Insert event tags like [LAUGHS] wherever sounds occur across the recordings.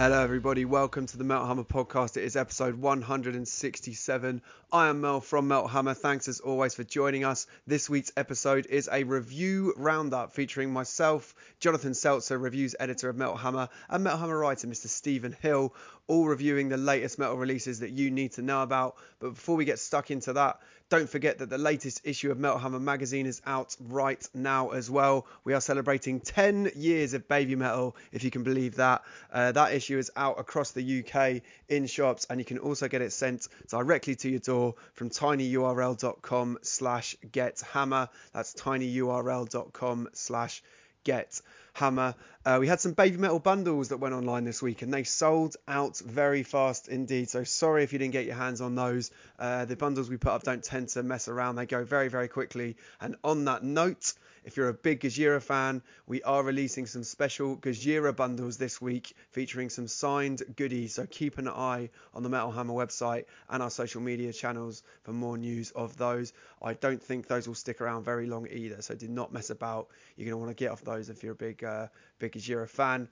Hello, everybody. Welcome to the Metal Hammer podcast. It is episode 167. I am Merl from Metal Hammer. Thanks as always for joining us. This week's episode is a review roundup featuring myself, Jonathan Selzer, reviews editor of Metal Hammer, and Metal Hammer writer Mr. Stephen Hill, all reviewing the latest metal releases that you need to know about. But before we get stuck into that, don't forget that the latest issue of Metal Hammer magazine is out right now as well. We are celebrating 10 years of Babymetal, if you can believe that. Uh, that issue is out across the UK in shops, and you can also get it sent directly to your door from tinyurl.com slash gethammer. That's tinyurl.com slash get hammer. Uh, we had some Babymetal bundles that went online this week and they sold out very fast indeed. So sorry if you didn't get your hands on those. Uh, the bundles we put up don't tend to mess around, they go very, very quickly. And on that note, if you're a big Gojira fan, we are releasing some special Gojira bundles this week featuring some signed goodies. So keep an eye on the Metal Hammer website and our social media channels for more news of those. I don't think those will stick around very long either. So do not mess about. You're going to want to get off those if you're a big, uh, big Gojira fan.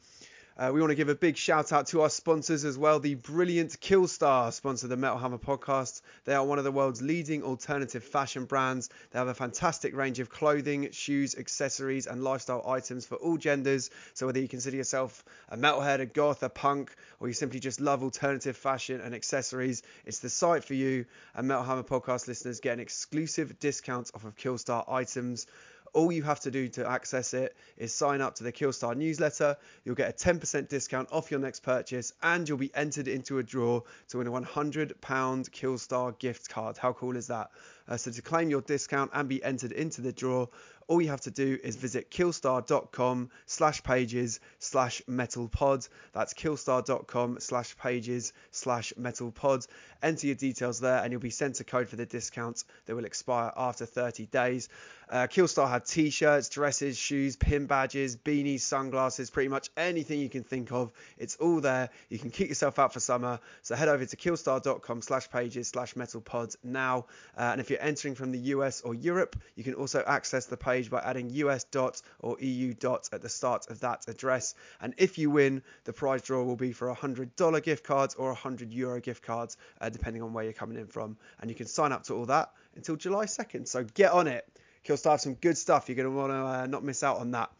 Uh, we want to give a big shout out to our sponsors as well. The brilliant Killstar sponsor the Metal Hammer podcast. They are one of the world's leading alternative fashion brands. They have a fantastic range of clothing, shoes, accessories, and lifestyle items for all genders. So whether you consider yourself a metalhead, a goth, a punk, or you simply just love alternative fashion and accessories, it's the site for you. And Metal Hammer podcast listeners get an exclusive discount off of Killstar items. All you have to do to access it is sign up to the Killstar newsletter. You'll get a 10% discount off your next purchase and you'll be entered into a draw to win a £100 Killstar gift card. How cool is that? Uh, so to claim your discount and be entered into the draw, all you have to do is visit killstar.com slash pages slash metalpod. That's killstar.com slash pages slash metalpod. Enter your details there and you'll be sent a code for the discount that will expire after 30 days. Uh, Killstar had t-shirts, dresses, shoes, pin badges, beanies, sunglasses, pretty much anything you can think of. It's all there. You can keep yourself out for summer. So head over to killstar.com slash pages slash metalpod now. Uh, and if you're entering from the US or Europe, you can also access the page by adding US dot or EU dot at the start of that address. And if you win, the prize draw will be for a $100 gift cards or a 100 euro gift cards, uh, depending on where you're coming in from. And you can sign up to all that until July 2nd. So get on it. Killstar have some good stuff. You're going to want to uh, not miss out on that.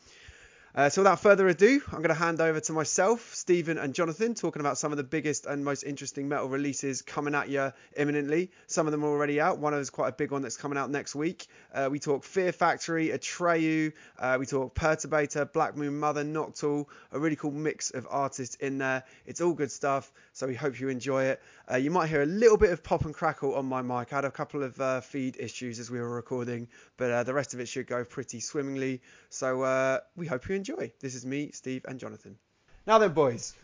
Uh, so without further ado, I'm going to hand over to myself, Stephen, and Jonathan, talking about some of the biggest and most interesting metal releases coming at you imminently. Some of them are already out. One of them is quite a big one that's coming out next week. Uh, we talk Fear Factory, Atreyu, uh, we talk Perturbator, Black Moon Mother, Noctule, a really cool mix of artists in there. It's all good stuff, so we hope you enjoy it. Uh, you might hear a little bit of pop and crackle on my mic. I had a couple of uh, feed issues as we were recording, but uh, the rest of it should go pretty swimmingly. So we hope you enjoy. This is me, Steve, and Jonathan. Now then, boys,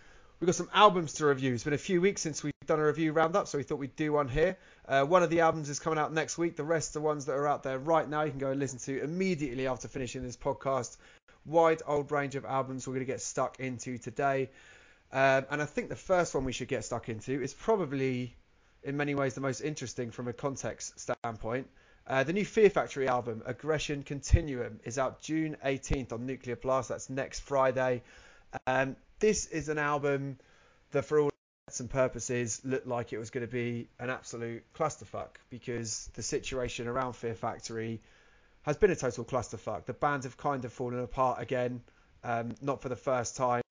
we've got some albums to review. It's been a few weeks since we've done a review roundup, so we thought we'd do one here. Uh, one of the albums is coming out next week. The rest, the ones that are out there right now, you can go and listen to immediately after finishing this podcast. Wide old range of albums we're going to get stuck into today. Um, and I think the first one we should get stuck into is probably, in many ways, the most interesting from a context standpoint. Uh, the new Fear Factory album, Aggression Continuum, is out June 18th on Nuclear Blast. That's next Friday. Um, this is an album that, for all intents and purposes, looked like it was going to be an absolute clusterfuck because the situation around Fear Factory has been a total clusterfuck. The band have kind of fallen apart again, um, not for the first time,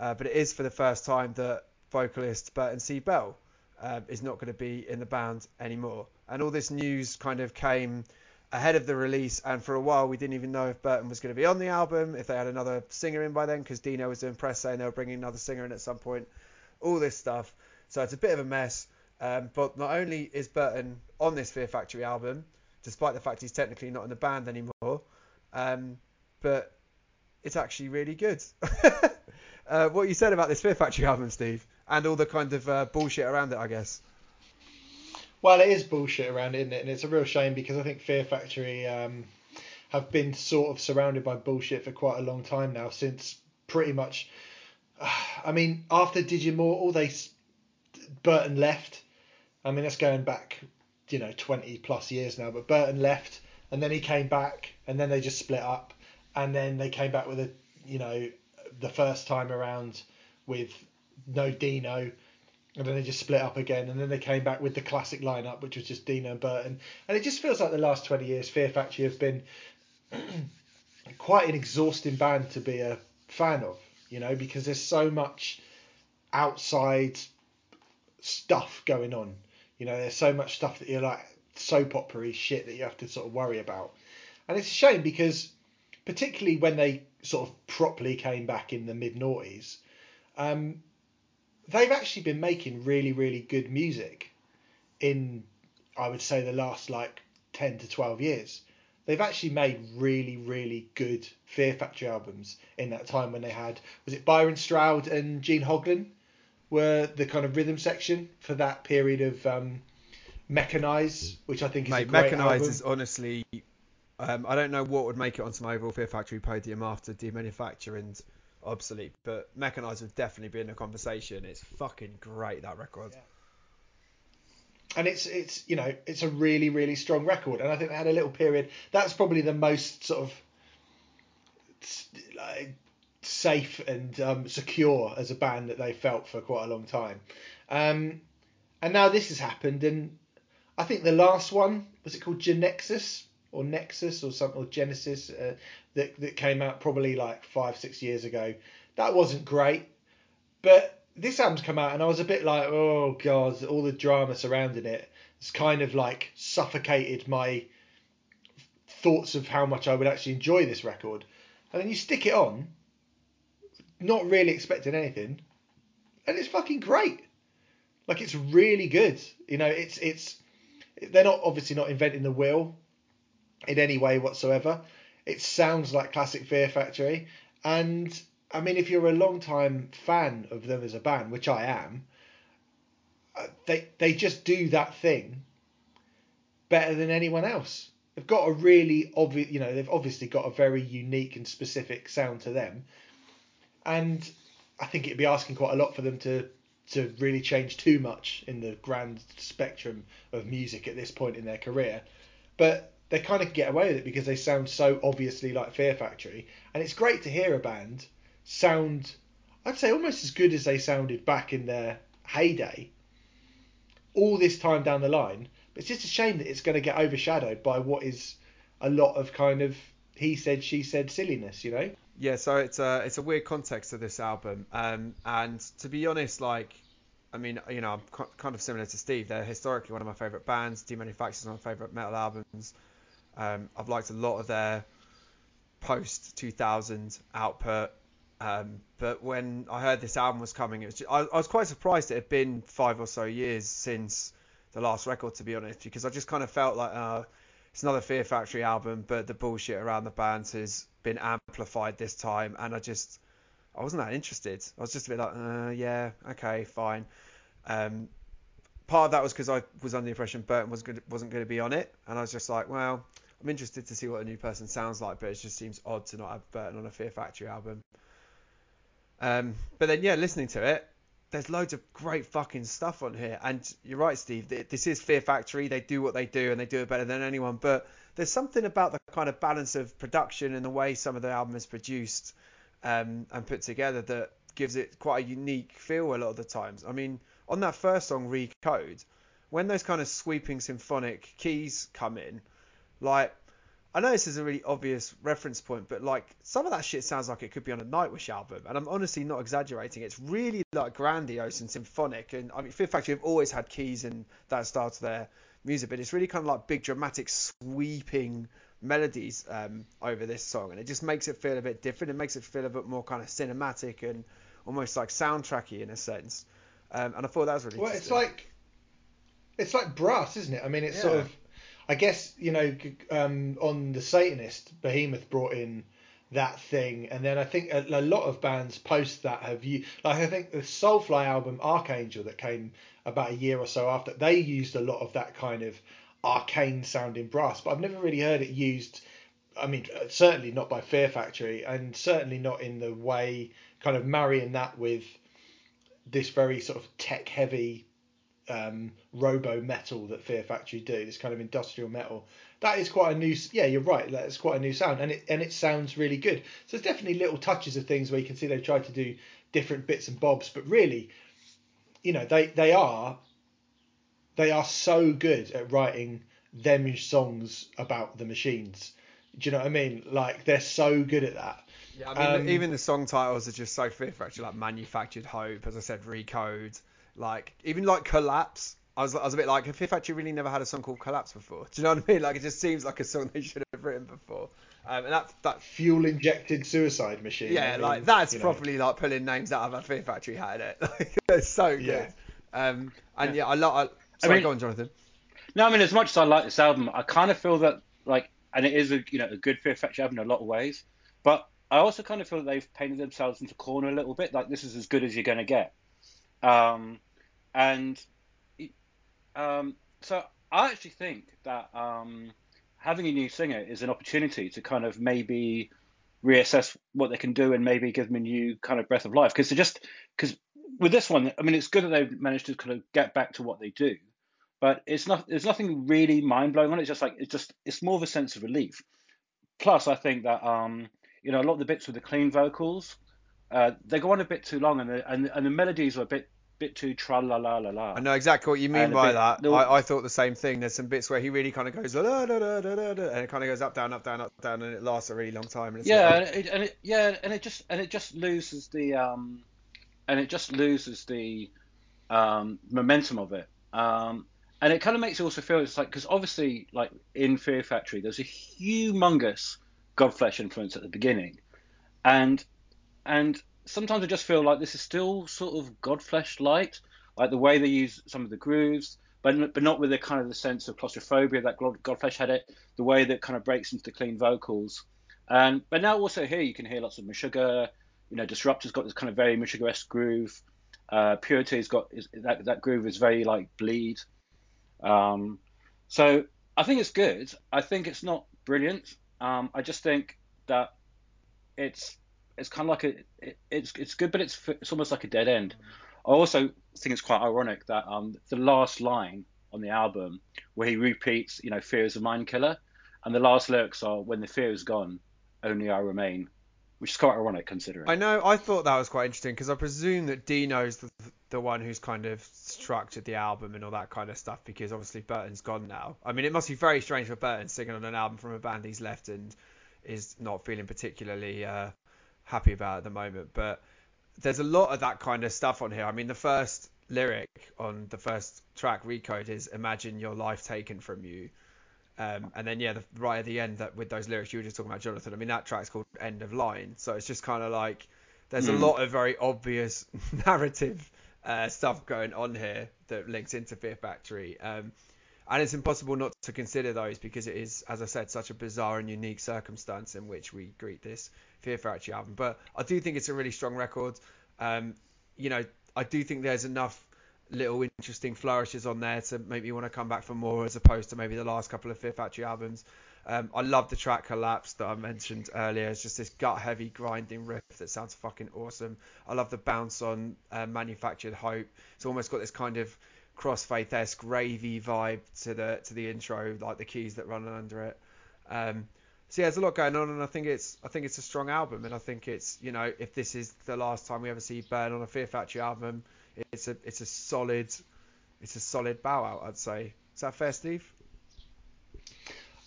uh, but it is for the first time that vocalist Burton C. Bell uh, is not going to be in the band anymore. And all this news kind of came ahead of the release, and for a while we didn't even know if Burton was going to be on the album, if they had another singer in by then, because Dino was doing press saying they were bringing another singer in at some point. All this stuff. So it's a bit of a mess. Um, but not only is Burton on this Fear Factory album, despite the fact he's technically not in the band anymore, um, but it's actually really good. [LAUGHS] uh, what you said about this Fear Factory album, Steve? And all the kind of uh, bullshit around it, I guess. Well, it is bullshit around isn't it? And it's a real shame because I think Fear Factory um, have been sort of surrounded by bullshit for quite a long time now, since pretty much. [SIGHS] I mean, after Digimortal, they Burton left. I mean, that's going back, you know, twenty plus years now. But Burton left, and then he came back, and then they just split up, and then they came back with a, you know, the first time around with no Dino, and then they just split up again, and then they came back with the classic lineup, which was just Dino and Burton, and it just feels like the last twenty years, Fear Factory have been [CLEARS THROAT] quite an exhausting band to be a fan of, you know, because there's so much outside stuff going on. You know, there's so much stuff that you're like soap opera shit that you have to sort of worry about. And it's a shame because particularly when they sort of properly came back in the mid noughties, um, they've actually been making really, really good music in I would say the last like ten to twelve years. They've actually made really, really good Fear Factory albums in that time when they had was it Byron Stroud and Gene Hoglan were the kind of rhythm section for that period of um, Mechanize, which I think is Mate, a great Mechanize album. is honestly. Um, I don't know what would make it onto my overall Fear Factory podium after Demanufacture and Obsolete, but Mechanized would definitely be in the conversation. It's fucking great that record. Yeah. and it's it's you know it's a really really strong record and i think they had a little period that's probably the most sort of like, safe and um, secure as a band that they felt for quite a long time um, and now this has happened and i think the last one was it called genexus or nexus or something or genesis uh, that, that came out probably like five six years ago that wasn't great but this album's come out and I was a bit like, oh god, all the drama surrounding it. It's kind of like suffocated my thoughts of how much I would actually enjoy this record. And then you stick it on, not really expecting anything, and it's fucking great. Like it's really good. You know, it's it's they're not obviously not inventing the wheel in any way whatsoever. It sounds like classic Fear Factory, and I mean, if you're a long time fan of them as a band, which I am, uh, they they just do that thing better than anyone else. They've got a really obvious, you know, they've obviously got a very unique and specific sound to them, and I think it'd be asking quite a lot for them to to really change too much in the grand spectrum of music at this point in their career. But they kind of get away with it because they sound so obviously like Fear Factory, and it's great to hear a band sound, I'd say, almost as good as they sounded back in their heyday. All this time down the line, but it's just a shame that it's going to get overshadowed by what is a lot of kind of he said she said silliness, you know. Yeah, so it's a it's a weird context to this album, um, and to be honest, like, I mean, you know, I'm kind of similar to Steve. They're historically one of my favorite bands. Demanufacture is one of my favorite metal albums. Um, I've liked a lot of their post 2000 output. Um, but when I heard this album was coming, it was just, I, I was quite surprised it had been five or so years since the last record, to be honest, because I just kind of felt like uh, it's another Fear Factory album, but the bullshit around the bands has been amplified this time, and I just I wasn't that interested. I was just a bit like, uh, yeah, okay, fine. Um, part of that was because I was under the impression Burton was good, wasn't going to be on it, and I was just like, well, I'm interested to see what a new person sounds like, but it just seems odd to not have Burton on a Fear Factory album. Um, but then yeah, listening to it, there's loads of great fucking stuff on here, and you're right, Steve. This is Fear Factory. They do what they do, and they do it better than anyone. But there's something about the kind of balance of production and the way some of the album is produced um, and put together that gives it quite a unique feel a lot of the times. I mean, on that first song, Recode, when those kind of sweeping symphonic keys come in, like I know this is a really obvious reference point, but like some of that shit sounds like it could be on a Nightwish album, and I'm honestly not exaggerating. It's really like grandiose and symphonic, and I mean, Fear Factory have always had keys and that style to their music, but it's really kind of like big, dramatic, sweeping melodies um, over this song, and it just makes it feel a bit different. It makes it feel a bit more kind of cinematic and almost like soundtracky in a sense. Um, and I thought that was really Well, it's like it's like brass, isn't it? I mean, it's sort of. I guess you know um, on the Satanist, Behemoth brought in that thing, and then I think a, a lot of bands post that have you like I think the Soulfly album Archangel that came about a year or so after they used a lot of that kind of arcane sounding brass, but I've never really heard it used. I mean, uh, certainly not by Fear Factory, and certainly not in the way kind of marrying that with this very sort of tech heavy um, robo metal that Fear Factory do, this kind of industrial metal. That is quite a new. Yeah, you're right. That's quite a new sound, and it and it sounds really good. So there's definitely little touches of things where you can see they've tried to do different bits and bobs, but really, you know, they they are they are so good at writing them songs about the machines. Do you know what I mean? Like they're so good at that. Yeah, I mean, um, even the song titles are just so Fear Factory, like Manufactured Hope, as I said, Recode, like even like Collapse. I was, I was a bit like, have Fear Factory really never had a song called Collapse before? Do you know what I mean? Like it just seems like a song they should have written before. Um, and that that fuel injected suicide machine. Yeah, I mean, like that's probably know. like pulling names out of a Fear Factory hat. It [LAUGHS] like, it's so good. Yeah. Um, and yeah, yeah I love. Sorry, I mean, go on, Jonathan. No, I mean as much as I like this album, I kind of feel that like, and it is a you know a good Fear Factory album in a lot of ways, but I also kind of feel that they've painted themselves into a corner a little bit. Like this is as good as you're going to get. Um, and um, so I actually think that um, having a new singer is an opportunity to kind of maybe reassess what they can do and maybe give them a new kind of breath of life. Because just because with this one, I mean, it's good that they've managed to kind of get back to what they do, but it's not. There's nothing really mind blowing on it. It's just like it's just it's more of a sense of relief. Plus, I think that um, you know a lot of the bits with the clean vocals, uh, they go on a bit too long, and the and, and the melodies are a bit bit too tra la la la la. I know exactly what you mean by bit, that. I, I thought the same thing. There's some bits where he really kind of goes da, da, da, da, da, and it kind of goes up down up down up down and it lasts a really long time. And yeah, and it, and it, yeah, and it just and it just loses the um, and it just loses the um momentum of it. Um, and it kind of makes you also feel it's like because obviously like in Fear Factory there's a humongous Godflesh influence at the beginning, and and sometimes I just feel like this is still sort of Godflesh light, like the way they use some of the grooves, but but not with the kind of the sense of claustrophobia that Godflesh had it. The way that kind of breaks into the clean vocals, and but now also here you can hear lots of Meshuggah. You know, Disruptor's got this kind of very Meshuggah-esque groove. Uh, Purity's got is, that that groove is very like bleed. Um, so I think it's good. I think it's not brilliant. Um, I just think that it's it's kind of like a it, it's it's good, but it's it's almost like a dead end. I also think it's quite ironic that um, the last line on the album where he repeats, you know, "Fear is a mind killer," and the last lyrics are, "When the fear is gone, only I remain," which is quite ironic considering. I know. I thought that was quite interesting because I presume that Dino's the the one who's kind of structured the album and all that kind of stuff because obviously Burton's gone now. I mean, it must be very strange for Burton singing on an album from a band he's left and is not feeling particularly uh, happy about at the moment. But there's a lot of that kind of stuff on here. I mean, the first lyric on the first track, Recode, is "Imagine your life taken from you." Um, and then yeah, the, right at the end, that with those lyrics you were just talking about, Jonathan. I mean, that track's called "End of Line," so it's just kind of like there's mm. a hmm. lot of very obvious [LAUGHS] narrative uh, stuff going on here that links into Fear Factory. Um, and it's impossible not to consider those because it is, as I said, such a bizarre and unique circumstance in which we greet this Fear Factory album. But I do think it's a really strong record. Um, you know, I do think there's enough little interesting flourishes on there to make me want to come back for more, as opposed to maybe the last couple of Fear Factory albums. Um, I love the track Collapse that I mentioned earlier. It's just this gut heavy grinding riff that sounds fucking awesome. I love the bounce on uh, Manufactured Hope. It's almost got this kind of crossfaith esque ravey vibe to the to the intro, like the keys that run under it. Um, so yeah, there's a lot going on, and I think it's I think it's a strong album, and I think it's you know if this is the last time we ever see Burn on a Fear Factory album, it's a it's a solid it's a solid bow out, I'd say. Is that fair, Steve?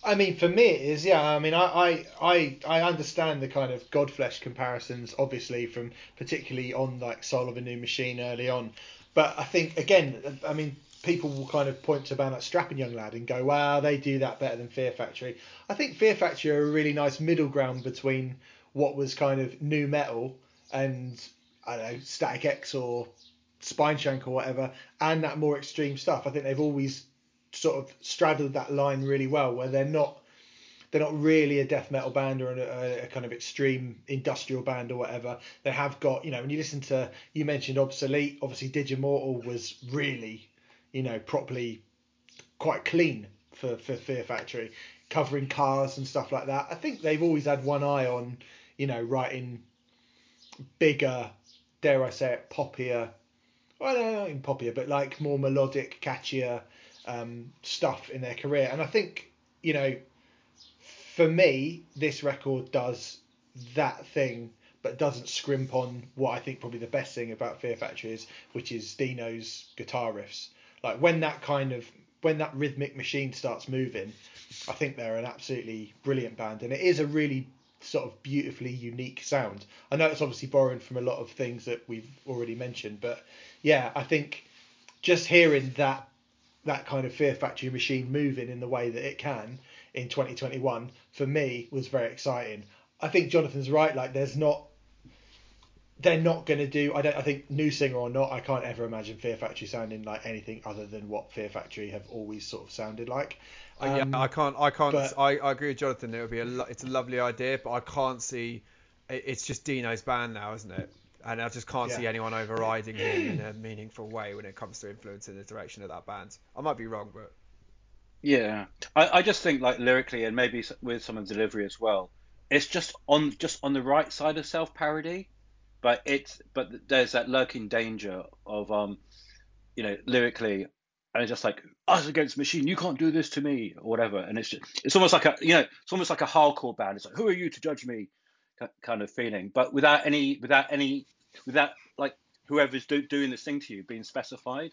I mean, for me, it is. Yeah, I mean, I, I, I understand the kind of Godflesh comparisons, obviously, from particularly on like Soul of a New Machine early on. But I think again, I mean, people will kind of point to a band like Strapping Young Lad and go, "Wow, they do that better than Fear Factory." I think Fear Factory are a really nice middle ground between what was kind of nu metal and I don't know Static X or Spineshank or whatever, and that more extreme stuff. I think they've always sort of straddled that line really well, where they're not they're not really a death metal band or a, a, kind of extreme industrial band or whatever. They have got, you know, when you listen to, you mentioned Obsolete, obviously Digimortal was really, you know, properly quite clean for, for Fear Factory, covering cars and stuff like that. I think they've always had one eye on, you know, writing bigger, dare I say it, poppier, well, not even poppier, but like more melodic, catchier um, stuff in their career. And I think, you know, for me, this record does that thing but doesn't scrimp on what I think probably the best thing about Fear Factory is, which is Dino's guitar riffs. Like when that kind of when that rhythmic machine starts moving, I think they're an absolutely brilliant band, and it is a really sort of beautifully unique sound. I know it's obviously borrowing from a lot of things that we've already mentioned, but yeah, I think just hearing that that kind of Fear Factory machine moving in the way that it can in 2021 for me was very exciting. I think Jonathan's right. Like, there's not. They're not going to do. I don't. I think new singer or not, I can't ever imagine Fear Factory sounding like anything other than what Fear Factory have always sort of sounded like. Uh, yeah, Um, I can't. I can't. but- I, I agree with Jonathan. It would be a. lo- It's a lovely idea, but I can't see. It's just Dino's band now, isn't it? And I just can't Yeah. see anyone overriding him in a meaningful way when it comes to influencing the direction of that band. I might be wrong, but Yeah, I, I just think like lyrically and maybe with some of the delivery as well, it's just on just on the right side of self parody, but it's but there's that lurking danger of um, you know, lyrically, and it's just like us against machine, you can't do this to me or whatever, and it's just it's almost like a you know it's almost like a hardcore band. It's like who are you to judge me, kind of feeling, but without any without any without like whoever's do, doing this thing to you being specified.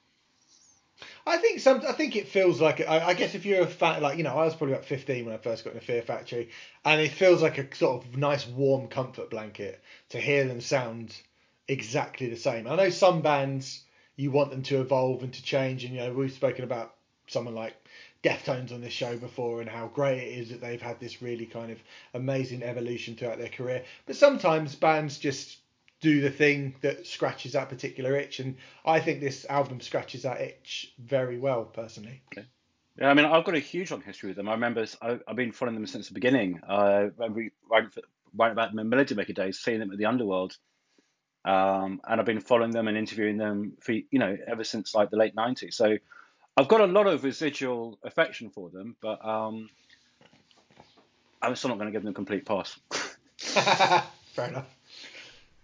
I think some. I think it feels like. I, I guess if you're a fan, like you know, I was probably about 15 when I first got into Fear Factory, and it feels like a sort of nice warm comfort blanket to hear them sound exactly the same. I know some bands you want them to evolve and to change, and you know we've spoken about someone like Deftones on this show before and how great it is that they've had this really kind of amazing evolution throughout their career. But sometimes bands just do the thing that scratches that particular itch, and I think this album scratches that itch very well, personally. Yeah, I mean, I've got a huge long history with them. I remember I, I've been following them since the beginning. I remember writing, for- writing about them in Melody Maker days, seeing them at the Underworld, um, and I've been following them and interviewing them for you know ever since like the late '90s. So I've got a lot of residual affection for them, but um, I'm still not going to give them a complete pass. [LAUGHS] Fair enough.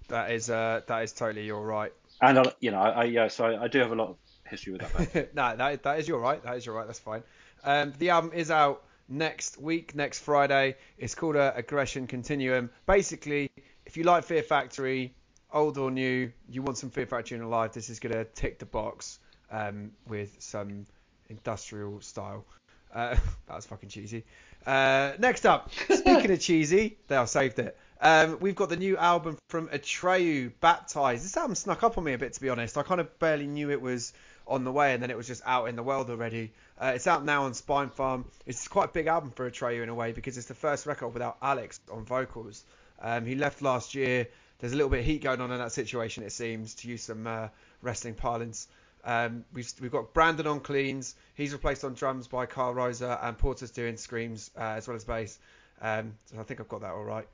That is uh that is totally your right. And I, you know, I, I yeah, so I, I do have a lot of history with that band. [LAUGHS] no, that that is your right. That is your right. That's fine. Um, the album is out next week, next Friday. It's called uh, Aggression Continuum. Basically, if you like Fear Factory, old or new, you want some Fear Factory in your life, this is gonna tick the box um, with some industrial style. Uh, [LAUGHS] that was fucking cheesy. Uh, next up, [LAUGHS] speaking of cheesy, they have saved it. Um, we've got the new album from Atreyu, Baptized. This album snuck up on me a bit, to be honest. I kind of barely knew it was on the way, and then it was just out in the world already. Uh, it's out now on Spinefarm. It's quite a big album for Atreyu in a way because it's the first record without Alex on vocals. Um, he left last year. There's a little bit of heat going on in that situation, it seems, to use some uh, wrestling parlance. Um, we've, we've got Brandon on cleans. He's replaced on drums by Carl Rosa, and Porter's doing screams uh, as well as bass. Um, so I think I've got that all right.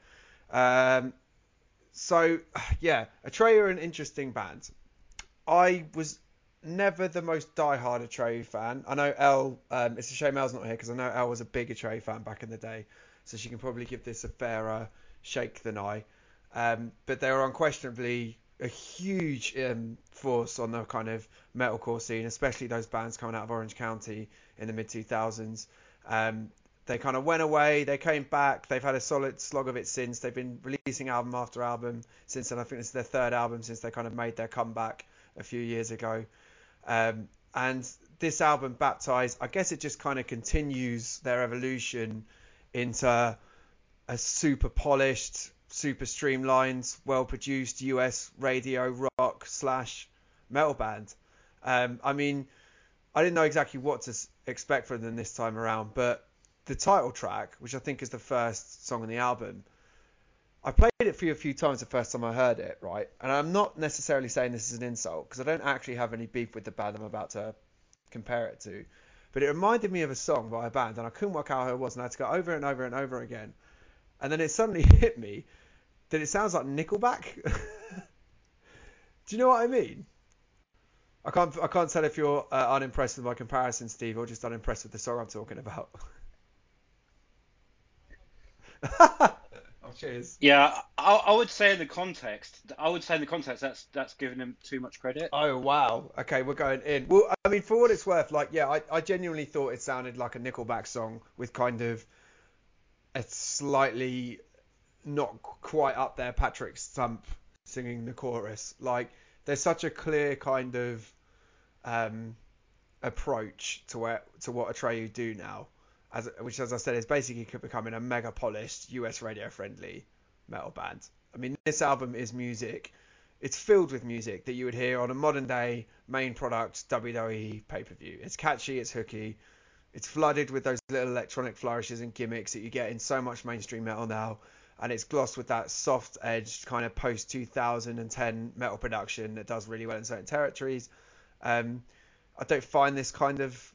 Um, so [SIGHS] yeah, Atreyu are an interesting band. I was never the most diehard Atreyu fan. I know Elle. Um, it's a shame Elle's not here because I know Elle was a big Atreyu fan back in the day, so she can probably give this a fairer shake than I. Um, but they were unquestionably a huge um, force on the kind of metalcore scene, especially those bands coming out of Orange County in the mid 2000s. Um, they kind of went away, they came back, they've had a solid slog of it since. They've been releasing album after album since then. I think this is their third album since they kind of made their comeback a few years ago. Um, and this album, Baptized, I guess it just kind of continues their evolution into a super polished, super streamlined, well produced US radio rock slash metal band. Um, I mean, I didn't know exactly what to expect from them this time around, but the title track, which I think is the first song on the album, I played it for you a few times the first time I heard it, right? And I'm not necessarily saying this is an insult because I don't actually have any beef with the band I'm about to compare it to. But it reminded me of a song by a band, and I couldn't work out who it was, and I had to go over and over and over again. And then it suddenly [LAUGHS] hit me that it sounds like Nickelback. [LAUGHS] Do you know what I mean? I can't I can't tell if you're uh, unimpressed with my comparison, Steve, or just unimpressed with the song I'm talking about. [LAUGHS] [LAUGHS] oh, cheers. Yeah, I, I would say in the context, I would say in the context that's that's giving him too much credit. Oh wow. Okay, we're going in. Well, I mean, for what it's worth, like, yeah, I, I genuinely thought it sounded like a Nickelback song with kind of a slightly not quite up there. Patrick Stump singing the chorus. Like there's such a clear kind of um, approach to where to what Atreyu do now, as which as I said is basically becoming a mega polished US radio friendly metal band. I mean this album is music. It's filled with music that you would hear on a modern day main product WWE pay per view. It's catchy, it's hooky, it's flooded with those little electronic flourishes and gimmicks that you get in so much mainstream metal now and it's glossed with that soft edged kind of post 2010 metal production that does really well in certain territories. Um, I don't find this kind of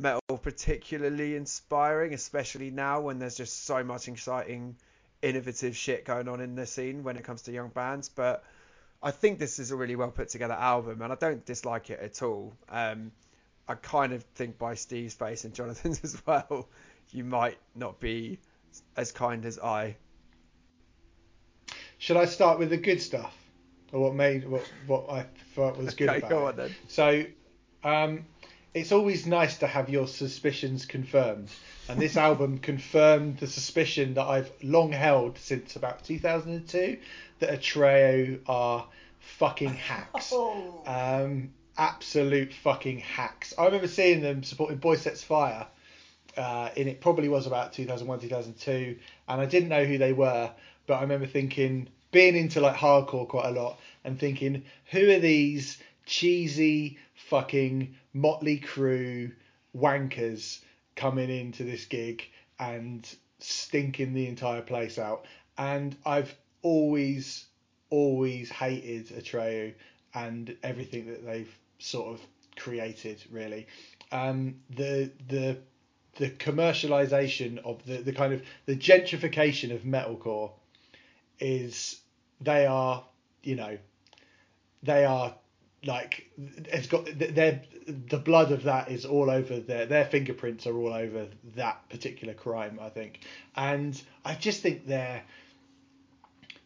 metal particularly inspiring, especially now when there's just so much exciting, innovative shit going on in the scene when it comes to young bands. But I think this is a really well put together album, and I don't dislike it at all. Um, I kind of think by Steve's face and Jonathan's [LAUGHS] as well, you might not be as kind as I. Should I start with the good stuff, or what made what what I thought was good okay, about go on then. So, um, it's always nice to have your suspicions confirmed, and this [LAUGHS] album confirmed the suspicion that I've long held since about 2002 that Atreyu are fucking hacks. [LAUGHS] Oh. Um, absolute fucking hacks. I remember seeing them supporting Boysetsfire uh, in it probably was about 2001 2002 and i didn't know who they were but i remember thinking being into like hardcore quite a lot and thinking who are these cheesy fucking Mötley Crüe wankers coming into this gig and stinking the entire place out. And i've always always hated Atreyu and everything that they've sort of created really. Um the the the commercialization of the, the kind of the gentrification of metalcore is they are you know they are like it's got their the blood of that is all over their their fingerprints are all over that particular crime I think and I just think they're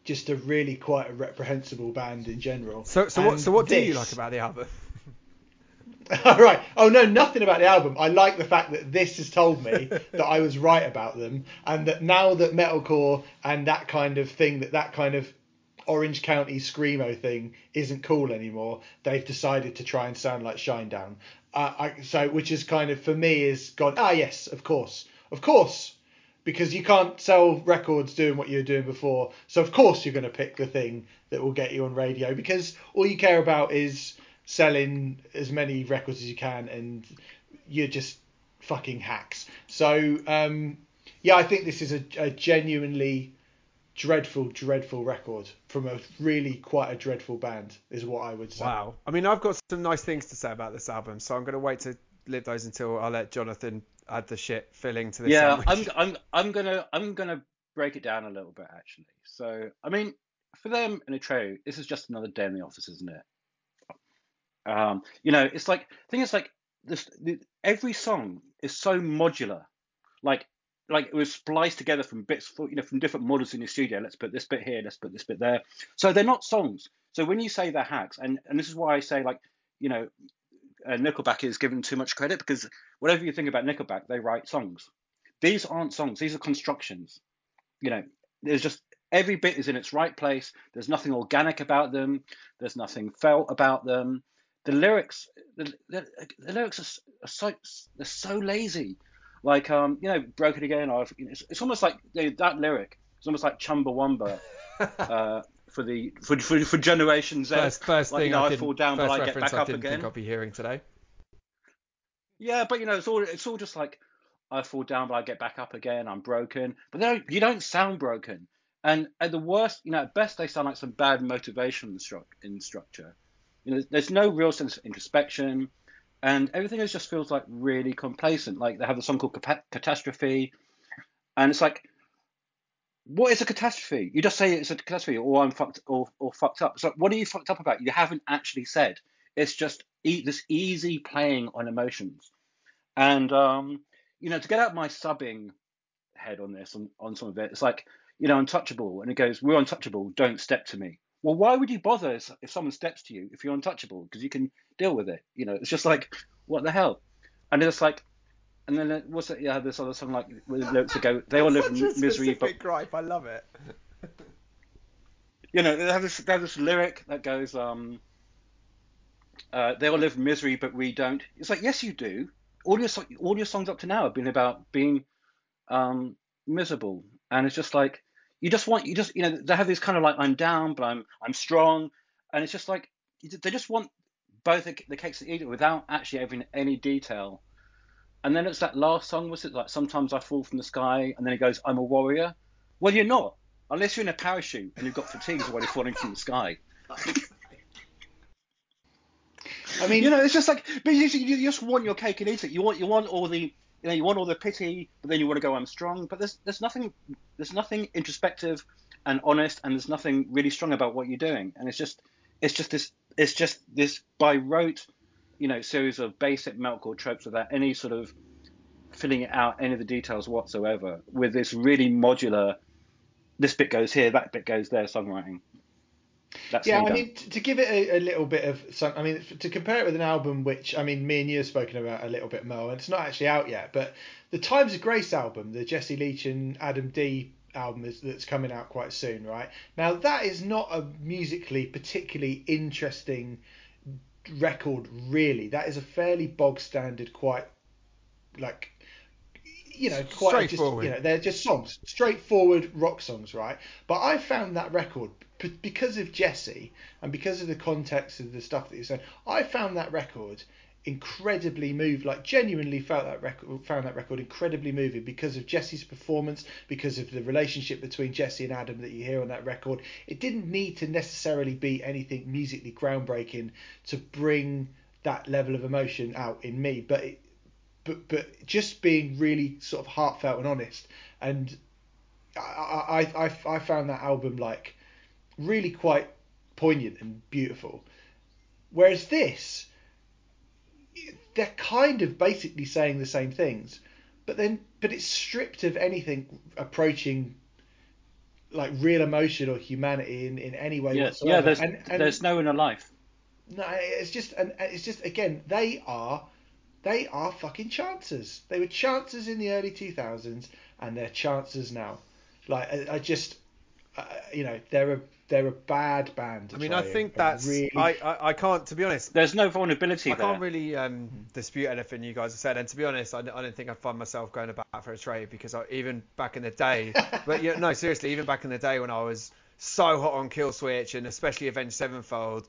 just a really quite a reprehensible band in general So, so what, so what do you like about the album? [LAUGHS] All right. Oh no, nothing about the album. I like the fact that this has told me [LAUGHS] that I was right about them, and that now that metalcore and that kind of thing, that that kind of Orange County screamo thing isn't cool anymore, they've decided to try and sound like Shinedown. Uh, I, so, which is kind of for me is gone. Ah, yes, of course, of course, because you can't sell records doing what you were doing before. So of course you're going to pick the thing that will get you on radio because all you care about is selling as many records as you can, and you're just fucking hacks. So um, yeah, I think this is a, a genuinely dreadful, dreadful record from a really quite a dreadful band, is what I would say. Wow. I mean, I've got some nice things to say about this album, so I'm going to wait to live those until I let Jonathan add the shit filling to this yeah, I'm, sandwich. I'm I'm gonna I'm gonna break it down a little bit actually. So I mean, for them in Atreyu, this is just another day in the office, isn't it? Um, you know, it's like the thing is like this. The, every song is so modular, like like it was spliced together from bits, for, you know, from different models in the studio. Let's put this bit here, let's put this bit there. So they're not songs. So when you say they're hacks, and and this is why I say like, you know, uh, Nickelback is given too much credit because whatever you think about Nickelback, they write songs. These aren't songs; these are constructions. You know, there's just every bit is in its right place. There's nothing organic about them. There's nothing felt about them. The lyrics, the, the, the lyrics are, are so they're so lazy. Like um, you know, broken again. Or it's, it's almost like you know, that lyric. It's almost like Chumbawamba [LAUGHS] uh, for the for, for for Generation Z. first, first like, thing you know, I, I fall down, but I get back I up again. think I'll be hearing today. Yeah, but you know, it's all it's all just like I fall down, but I get back up again. I'm broken, but they don't, you don't sound broken. And at the worst, you know, at best they sound like some bad motivation instru- in structure. You know, there's no real sense of introspection, and everything just feels like really complacent. Like they have a song called Catastrophe, and it's like, what is a catastrophe? You just say it's a catastrophe, or I'm fucked, or or fucked up. So what are you fucked up about? You haven't actually said. It's just e- this easy playing on emotions. And um, you know, to get out my subbing head on this, on, on some of it, it's like, you know, untouchable, and it goes, "We're untouchable. Don't step to me." Well, why would you bother if if someone steps to you if you're untouchable? Because you can deal with it. You know, it's just like, what the hell? And it's like, and then it, what's it? Yeah, this other song like lyrics that go, "They all live [LAUGHS] in misery, but gripe. I love it. you know, they have this, they have this lyric that goes, um, uh, "They all live in misery, but we don't." It's like, yes, you do. All your all your songs up to now have been about being um, miserable, and it's just like you just want you just you know they have this kind of like I'm down, but I'm I'm strong, and it's just like they just want both the, the cakes to eat it without actually having any detail. And then it's that last song, was it like sometimes I fall from the sky, and then it goes I'm a warrior. Well, you're not, unless you're in a parachute and you've got fatigues while you're falling from the sky. I mean, You know, it's just like, but you, you just want your cake and eat it. You want you want all the you know you want all the pity, but then you want to go I'm strong. But there's there's nothing there's nothing introspective and honest, and there's nothing really strong about what you're doing. And it's just it's just this it's just this by rote, you know, series of basic metalcore tropes without any sort of filling out any of the details whatsoever. With this really modular, this bit goes here, that bit goes there songwriting. That's yeah, I mean, t- to give it a, a little bit of some, I mean, f- to compare it with an album which, I mean, me and you have spoken about a little bit, more, and it's not actually out yet, but the Times of Grace album, the Jesse Leach and Adam D album is, that's coming out quite soon, right? Now, that is not a musically particularly interesting record, really. That is a fairly bog standard, quite like you know, quite just Straightforward. you know, they're just songs, straightforward rock songs, right? But I found that record because of Jesse and because of the context of the stuff that you said. I found that record incredibly moved, like genuinely felt that record, found that record incredibly moving because of Jesse's performance, because of the relationship between Jesse and Adam that you hear on that record. It didn't need to necessarily be anything musically groundbreaking to bring that level of emotion out in me, but it, but but just being really sort of heartfelt and honest and I, I, I, I found that album like really quite poignant and beautiful whereas this they're kind of basically saying the same things but then but it's stripped of anything approaching like real emotion or humanity in, in any way Yeah, whatsoever yeah. There's and, and there's no inner life. no, it's just and it's just again they are they are fucking chancers. They were chancers in the early 2000s and they're chancers now. Like I, I just uh, you know they're a they're a bad band. I mean, I think and that's. really I, I, I can't, to be honest, There's no vulnerability I there. can't really um, dispute anything you guys have said. And to be honest, I, I don't think I'd find myself going about for Atreyu because I, even back in the day, [LAUGHS] but yeah, no, seriously, even back in the day when I was so hot on Killswitch and especially Avenged Sevenfold,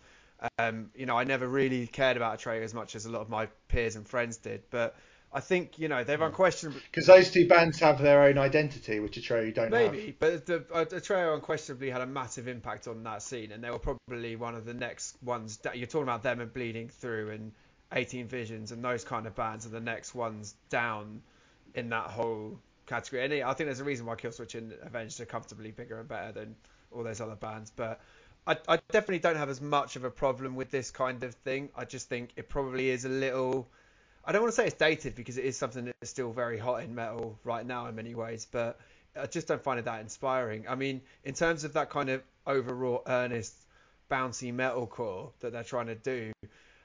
um, you know, I never really cared about Atreyu as much as a lot of my peers and friends did. But I think, you know, they've unquestionably. because those two bands have their own identity, which Atreyu don't Maybe, have. but the uh, Atreyu unquestionably had a massive impact on that scene, and they were probably one of the next ones. That, you're talking about them and Bleeding Through and 18 Visions and those kind of bands are the next ones down in that whole category. And I think there's a reason why Killswitch and Avenged are comfortably bigger and better than all those other bands. But I, I definitely don't have as much of a problem with this kind of thing. I just think it probably is a little. I don't want to say it's dated because it is something that's still very hot in metal right now in many ways, but I just don't find it that inspiring. I mean, in terms of that kind of overwrought, earnest, bouncy metalcore that they're trying to do,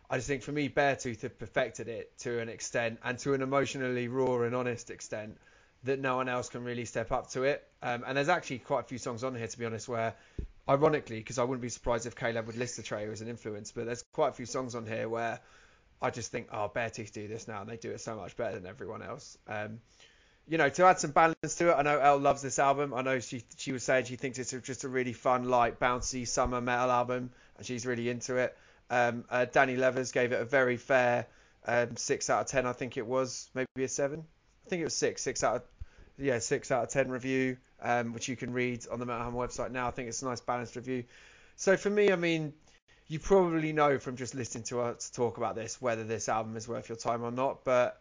I just think for me, Beartooth have perfected it to an extent and to an emotionally raw and honest extent that no one else can really step up to it. Um, and there's actually quite a few songs on here, to be honest, where, ironically, because I wouldn't be surprised if Caleb would list Atreyu as an influence, but there's quite a few songs on here where I just think, oh, Beartooth do this now, and they do it so much better than everyone else. Um, you know, to add some balance to it, I know Elle loves this album. I know she she was saying she thinks it's just a really fun, light, bouncy summer metal album, and she's really into it. Um, uh, Dannii Leivers gave it a very fair um, six out of ten, I think it was, maybe a seven. I think it was six, six out of yeah, six out of ten review, um, which you can read on the Metal Hammer website now. I think it's a nice balanced review. So for me, I mean, you probably know from just listening to us talk about this whether this album is worth your time or not. But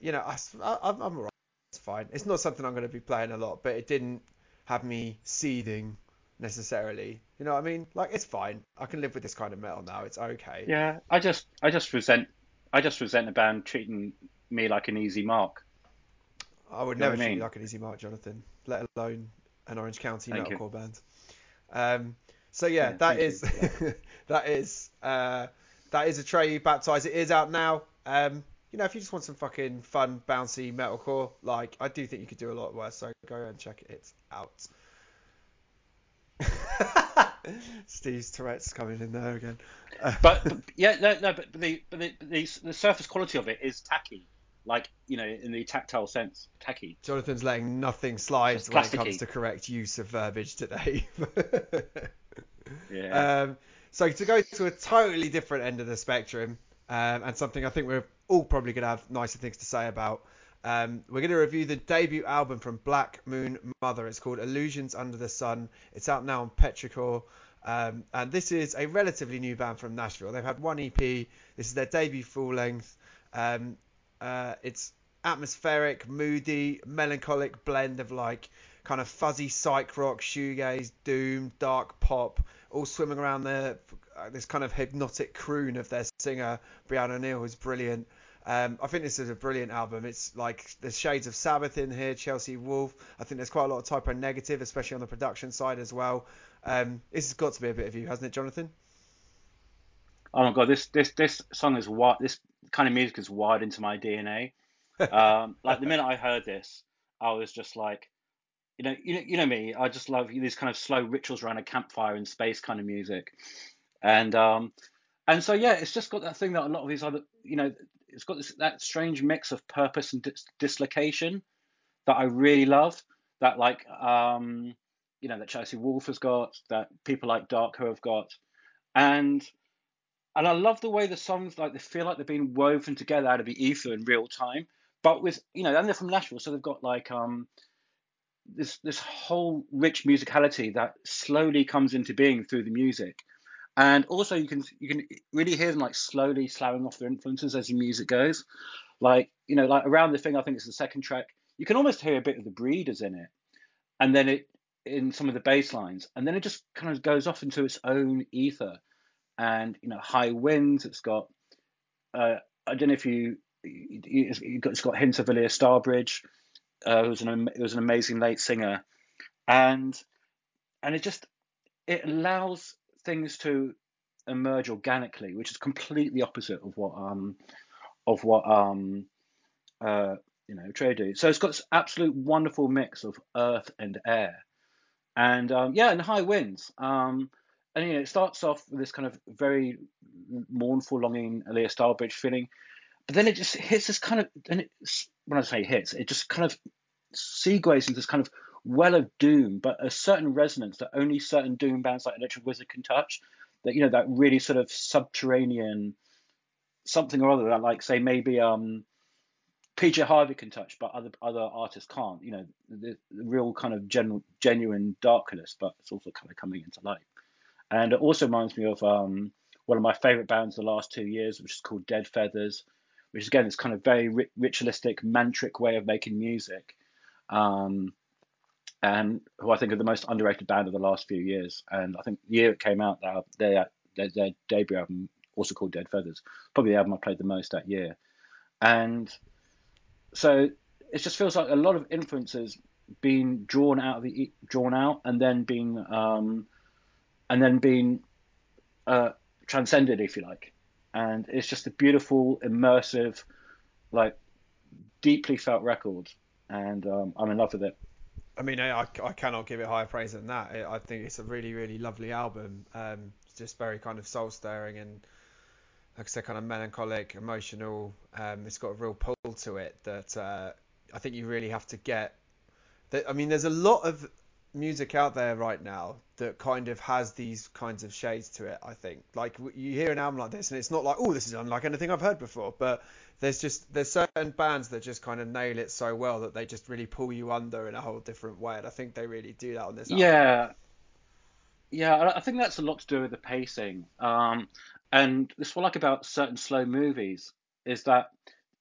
you know, I, I, I'm alright. It's fine. It's not something I'm going to be playing a lot, but it didn't have me seething necessarily. You know what I mean? Like it's fine. I can live with this kind of metal now. It's okay. Yeah, I just I just resent I just resent a band treating me like an easy mark. I would You never I treat you mean? like an easy mark, Jonathan. Let alone an Orange County Thank you. metalcore band. Um, so yeah, yeah that is [LAUGHS] that is uh, that is Atreyu baptized. It is out now. Um, you know, if you just want some fucking fun, bouncy metalcore, like I do think you could do a lot worse. So go and check it out. [LAUGHS] Steve's Tourette's coming in there again. but, but, yeah, no, no, but the but the, the the surface quality of it is tacky, like you know, in the tactile sense, tacky. Jonathan's letting nothing slide when it comes to correct use of verbiage today. [LAUGHS] yeah. Um, so to go to a totally different end of the spectrum, um, and something I think we're all probably going to have nicer things to say about. Um, we're going to review the debut album from Black Moon Mother. It's called Illusions Under the Sun. It's out now on Petrichor. Um, and this is a relatively new band from Nashville. They've had one EP. This is their debut full length. Um, uh, it's atmospheric, moody, melancholic blend of like kind of fuzzy psych rock, shoegaze, doom, dark pop, all swimming around there. Uh, this kind of hypnotic croon of their singer Brianna O'Neill is brilliant. Um, I think this is a brilliant album. It's like there's shades of Sabbath in here, Chelsea Wolfe. I think there's quite a lot of Type O Negative, especially on the production side as well. Um, this has got to be a bit of you, hasn't it, Jonathan? Oh my god, this this this song is what this kind of music is wired into my DNA. [LAUGHS] Um, like the minute I heard this, I was just like, you know, you know, you know me. I just love these kind of slow rituals around a campfire in space kind of music, and um, and so yeah, it's just got that thing that a lot of these other, you know, it's got this that strange mix of purpose and dis- dislocation that I really love. That like um, you know that Chelsea Wolfe has got, that people like Darko have got, and and I love the way the songs like they feel like they're being woven together out of the ether in real time. But with you know, and they're from Nashville, so they've got like um this this whole rich musicality that slowly comes into being through the music. And also you can you can really hear them like slowly sloughing off their influences as the music goes. Like, you know, like around the thing I think it's the second track, you can almost hear a bit of the breeders in it. And then it in some of the bass lines, and then it just kind of goes off into its own ether. And you know, high winds. It's got uh, I don't know if you it's got hints of Ilya Starbridge, uh, who's an who was an amazing late singer, and and it just it allows things to emerge organically, which is completely opposite of what um of what um uh you know Trey do. So it's got this absolute wonderful mix of earth and air, and um, yeah, and high winds. Um, and you know, it starts off with this kind of very mournful, longing Ilya Starbridge feeling, but then it just hits this kind of, and when I say hits, it just kind of segues into this kind of well of doom, but a certain resonance that only certain doom bands like Electric Wizard can touch. That you know, that really sort of subterranean something or other that, like, say, maybe um, PJ Harvey can touch, but other other artists can't. You know, the, the real kind of general, genuine darkness, but it's also kind of coming into light. And it also reminds me of um, one of my favorite bands the last two years, which is called Dead Feathers, which is again this kind of very ritualistic, mantric way of making music, um, and who I think are the most underrated band of the last few years. And I think the year it came out, their their, their debut album, also called Dead Feathers, probably the album I played the most that year. And so it just feels like a lot of influences being drawn out of the drawn out and then being um, and then being uh, transcended, if you like. And it's just a beautiful, immersive, like deeply felt record, and um, I'm in love with it. I mean, I, I cannot give it higher praise than that. I think it's a really, really lovely album. Um, just very kind of soul stirring and like I said, kind of melancholic, emotional. Um, it's got a real pull to it that uh, I think you really have to get. That I mean, there's a lot of music out there right now that kind of has these kinds of shades to it. I think, like you hear an album like this, and it's not like, oh, this is unlike anything I've heard before, but there's just there's certain bands that just kind of nail it so well that they just really pull you under in a whole different way, and I think they really do that on this. Album. Yeah. Yeah, I think that's a lot to do with the pacing. Um, and this what I like about certain slow movies is that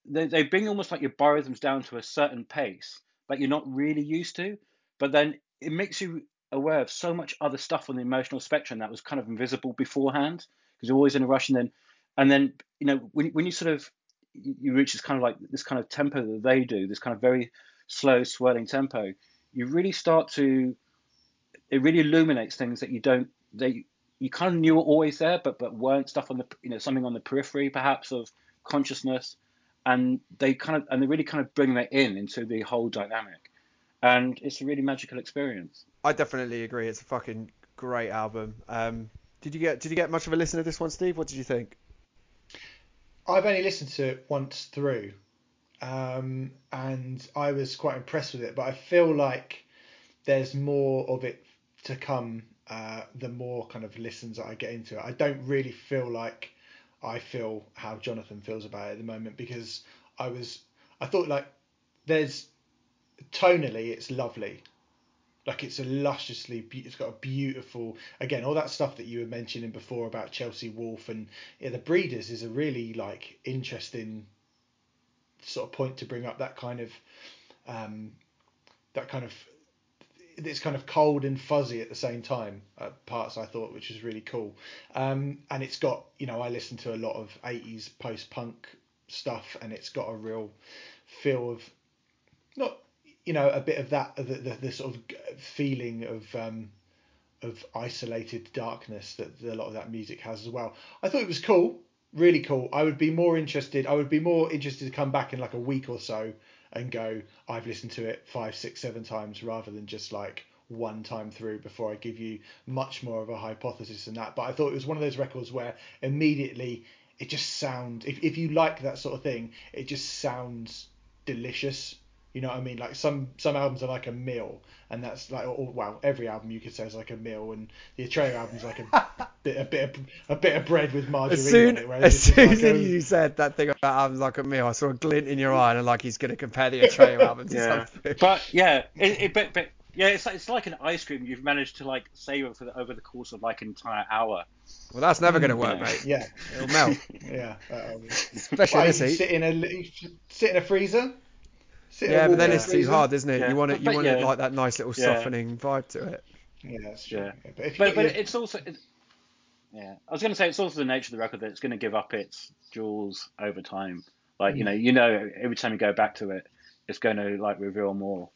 they, they bring almost like your biorhythms down to a certain pace that you're not really used to, but then it makes you aware of so much other stuff on the emotional spectrum that was kind of invisible beforehand because you're always in a rush and then and then you know when, when you sort of you reach this kind of like this kind of tempo that they do this kind of very slow swirling tempo you really start to it really illuminates things that you don't they you kind of knew were always there, but but weren't stuff on the you know something on the periphery perhaps of consciousness, and they kind of and they really kind of bring that in into the whole dynamic, and it's a really magical experience. I definitely agree. It's a fucking great album. Um, did you get did you get much of a listen to this one, Steve? What did you think? I've only listened to it once through, um, and I was quite impressed with it. But I feel like there's more of it to come. Uh, the more kind of listens that I get into it, I don't really feel like I feel how Jonathan feels about it at the moment because I was I thought like there's tonally it's lovely. Like it's a lusciously it's got a beautiful again all that stuff that you were mentioning before about Chelsea Wolfe and yeah, the Breeders is a really like interesting sort of point to bring up that kind of um, that kind of it's kind of cold and fuzzy at the same time uh, parts I thought which is really cool. Um, and it's got you know I listen to a lot of 80s post punk stuff and it's got a real feel of not you know a bit of that the, the, the sort of feeling of um, of isolated darkness that a lot of that music has as well. I thought it was cool, really cool. I would be more interested. I would be more interested to come back in like a week or so and go. I've listened to it five, six, seven times rather than just like one time through before I give you much more of a hypothesis than that. But I thought it was one of those records where immediately it just sounds. If if you like that sort of thing, it just sounds delicious you know what I mean? Like some some albums are like a meal, and that's like or, well, every album you could say is like a meal, and the Atreyu album's like a [LAUGHS] bit a bit of, a bit of bread with margarine as soon, on it. As soon like as a, you said that thing about albums like a meal, I saw a glint in your eye, and like he's going to compare the Atreyu [LAUGHS] album to yeah. something. But yeah, it, it, but, but yeah, it's like, it's like an ice cream you've managed to like savor for the, over the course of like an entire hour. Well, that's never going to work, Yeah. mate. yeah, It'll melt, [LAUGHS] yeah. Um, especially why, this you heat. sit in a you sit in a freezer. Sit Yeah, but then it's too freezer? hard, isn't it? Yeah. You want it, you But want it like that nice little Yeah. softening vibe to it. Yeah, that's true. Yeah. Yeah, But But but it's also it, yeah. I was going to say it's also the nature of the record that it's going to give up its jewels over time. Like you mm. know, you know, every time you go back to it, it's going to like reveal more.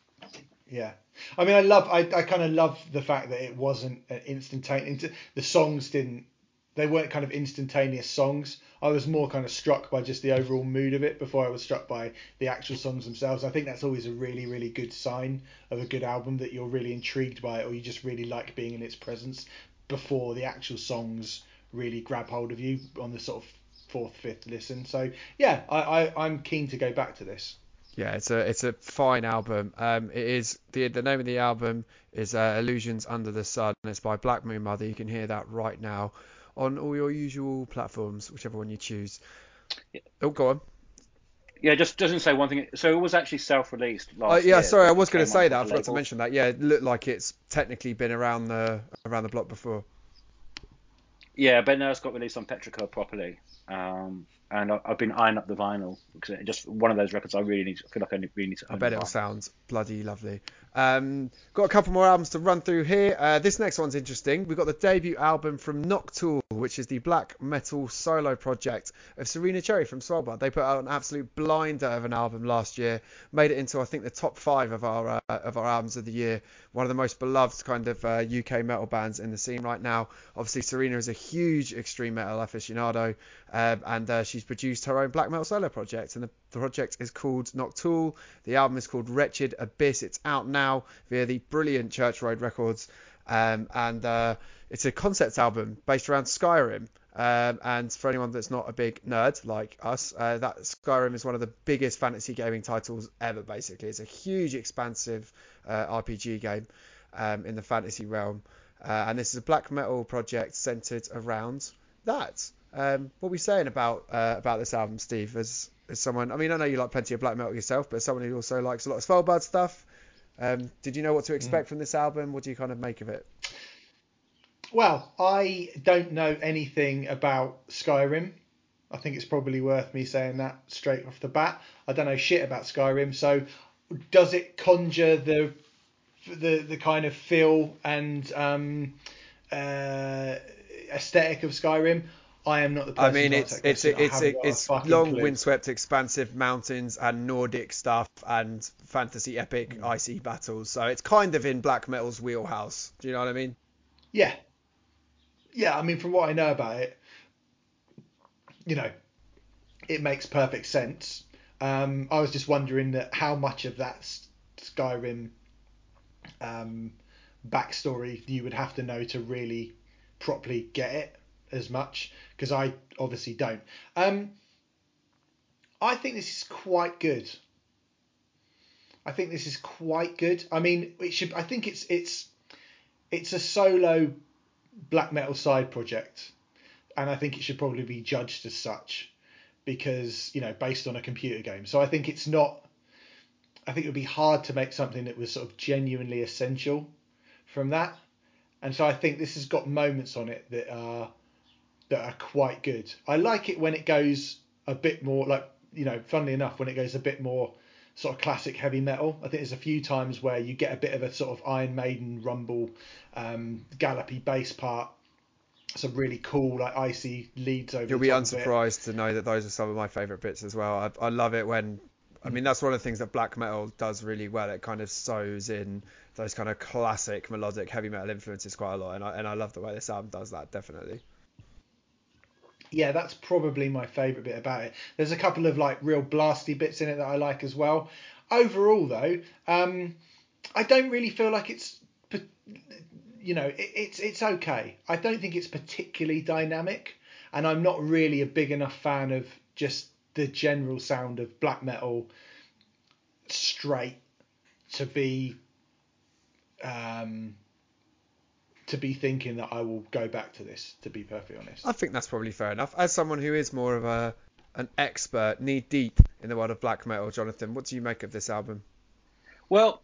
Yeah, I mean, I love, I, I kind of love the fact that it wasn't an instantaneous. The songs didn't, they weren't kind of instantaneous songs. I was more kind of struck by just the overall mood of it before I was struck by the actual songs themselves. I think that's always a really, really good sign of a good album that you're really intrigued by it or you just really like being in its presence before the actual songs really grab hold of you on the sort of fourth, fifth listen. So yeah, I, I I'm keen to go back to this. Yeah, it's a it's a fine album. Um, it is the the name of the album is uh, Illusions Under the Sun. It's by Black Moon Mother. You can hear that right now on all your usual platforms, whichever one you choose. Oh, go on. Yeah, just doesn't say one thing. So it was actually self-released last Uh, yeah, year, sorry, I was going to say that. I forgot to mention that. Yeah, it looked like it's technically been around the around the block before. Yeah, but now it's got released on Petrichor properly. Um, and I- I've been eyeing up the vinyl because it just one of those records I really need. To, I feel like I really need to. I bet it'll vinyl. sound bloody lovely. Um, got a couple more albums to run through here. Uh, this next one's interesting. We've got the debut album from Noctule, which is the black metal solo project of Serena Cherry from Svalbard. They put out an absolute blinder of an album last year, made it into I think the top five of our uh, of our albums of the year. One of the most beloved kind of uh, UK metal bands in the scene right now. Obviously, Serena is a huge extreme metal aficionado, um, and uh, she's produced her own black metal solo project, and the project is called Noctule. The album is called Wretched Abyss. It's out now via the brilliant Church Road Records, um, and uh, it's a concept album based around Skyrim. Um, and for anyone that's not a big nerd like us, uh, that Skyrim is one of the biggest fantasy gaming titles ever. Basically, it's a huge, expansive uh, RPG game um, in the fantasy realm, uh, and this is a black metal project centered around that. Um, what are we saying about uh, about this album, Steve? As as someone, I mean, I know you like plenty of black metal yourself, but as someone who also likes a lot of Svalbard stuff, um, did you know what to expect from this album? What do you kind of make of it? Well, I don't know anything about Skyrim. I think it's probably worth me saying that straight off the bat. I don't know shit about Skyrim. So, does it conjure the the the kind of feel and um, uh, aesthetic of Skyrim? I am not the person. I mean, to it's it's it's haven't got a it's long, clue. windswept, expansive mountains and Nordic stuff and fantasy epic icy battles. So it's kind of in black metal's wheelhouse. Do you know what I mean? Yeah. Yeah, I mean, from what I know about it, you know, it makes perfect sense. Um, I was just wondering that how much of that Skyrim um, backstory you would have to know to really properly get it as much because I obviously don't. Um, I think this is quite good. I think this is quite good. I mean, it should. I think it's it's it's a solo black metal side project, and I think it should probably be judged as such because you know based on a computer game. So I think it's not. I think it would be hard to make something that was sort of genuinely essential from that, and so I think this has got moments on it that are that are quite good. I like it when it goes a bit more like you know, funnily enough, when it goes a bit more sort of classic heavy metal. I think there's a few times where you get a bit of a sort of Iron Maiden rumble, um, gallopy bass part. Some really cool like icy leads over. You'll be unsurprised to know that those are some of my favourite bits as well. I, I love it when I mean, that's one of the things that black metal does really well. It kind of sews in those kind of classic melodic heavy metal influences quite a lot, and I and I love the way this album does that. Definitely yeah, that's probably my favourite bit about it. There's a couple of like real blasty bits in it that I like as well. Overall, though, um, I don't really feel like it's, you know, it, it's it's okay. I don't think it's particularly dynamic, and I'm not really a big enough fan of just the general sound of black metal straight to be um, to be thinking that I will go back to this. To be perfectly honest, I think that's probably fair enough. As someone who is more of a an expert, knee deep in the world of black metal, Jonathan, what do you make of this album? Well,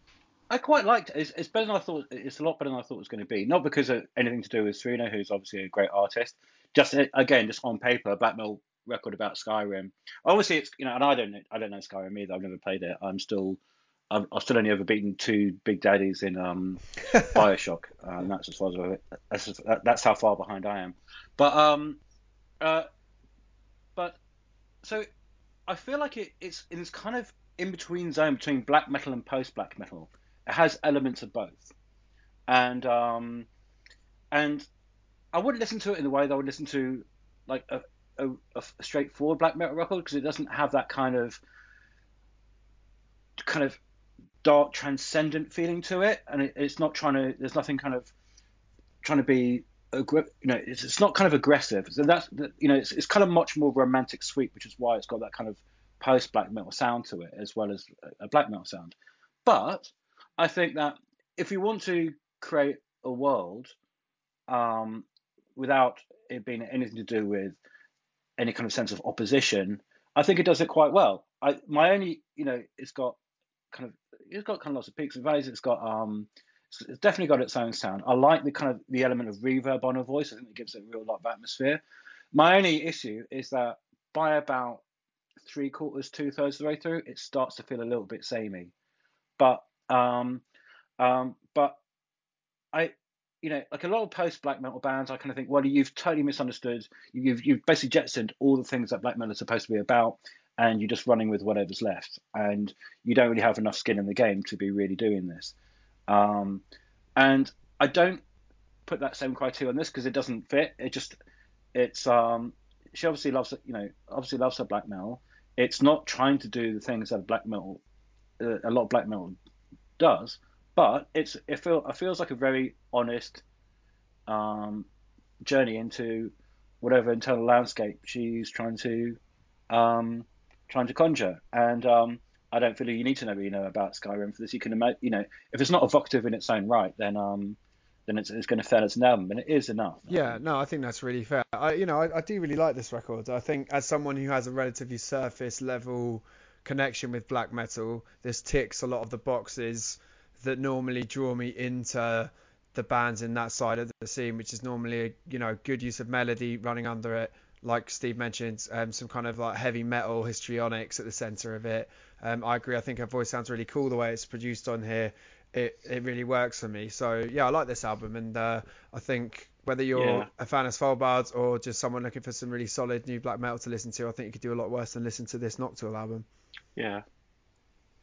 I quite liked it. It's, it's, better than I thought. It's a lot better than I thought it was going to be. Not because of anything to do with Serena, who's obviously a great artist. Just again, just on paper, black metal record about Skyrim. Obviously, it's you know, and I don't I don't know Skyrim either. I've never played it. I'm still I've, I've still only ever beaten two big daddies in um, [LAUGHS] Bioshock, uh, and that's as far as that's, just, that's how far behind I am. But um, uh, but so I feel like it, it's in this kind of in between zone between black metal and post black metal. It has elements of both, and um, and I wouldn't listen to it in the way that I would listen to like a, a, a straightforward black metal record because it doesn't have that kind of kind of dark transcendent feeling to it. And it, it's not trying to there's nothing kind of trying to be you know it's, it's not kind of aggressive. So that's you know it's, it's kind of much more romantic sweet which is why it's got that kind of post black metal sound to it as well as a black metal sound. But i think that if you want to create a world um, without it being anything to do with any kind of sense of opposition i think it does it quite well. I, my only you know it's got kind of it's got kind of lots of peaks and valleys. It's got um, it's definitely got its own sound. I like the kind of the element of reverb on her voice. I think it gives it a real lot of atmosphere. My only issue is that by about three quarters, two thirds of the way through, it starts to feel a little bit samey. But um, um, but I, you know, like a lot of post black metal bands, I kind of think, well, you've totally misunderstood. You've you've basically jettisoned all the things that black metal is supposed to be about and you're just running with whatever's left, and you don't really have enough skin in the game to be really doing this. Um, and I don't put that same criteria on this because it doesn't fit. It just it's um, she obviously loves you know obviously loves her black metal. It's not trying to do the things that black metal uh, a lot of black metal does, but it's it feel it feels like a very honest um, journey into whatever internal landscape she's trying to um, trying to conjure. And um, I don't feel you need to know you know about Skyrim for this. You can imagine, you know, if it's not evocative in its own right, then um, then it's, it's going to fail as an album, and it is enough. Yeah, no, I think that's really fair. I, you know, I, I do really like this record. I think as someone who has a relatively surface level connection with black metal, this ticks a lot of the boxes that normally draw me into the bands in that side of the scene, which is normally a you know good use of melody running under it, like Steve mentioned, um, some kind of like heavy metal histrionics at the center of it. Um, I agree. I think her voice sounds really cool the way it's produced on here. It it really works for me. So yeah, I like this album, and uh, I think whether you're yeah. a fan of Svalbard or just someone looking for some really solid new black metal to listen to, I think you could do a lot worse than listen to this Noctule album. Yeah.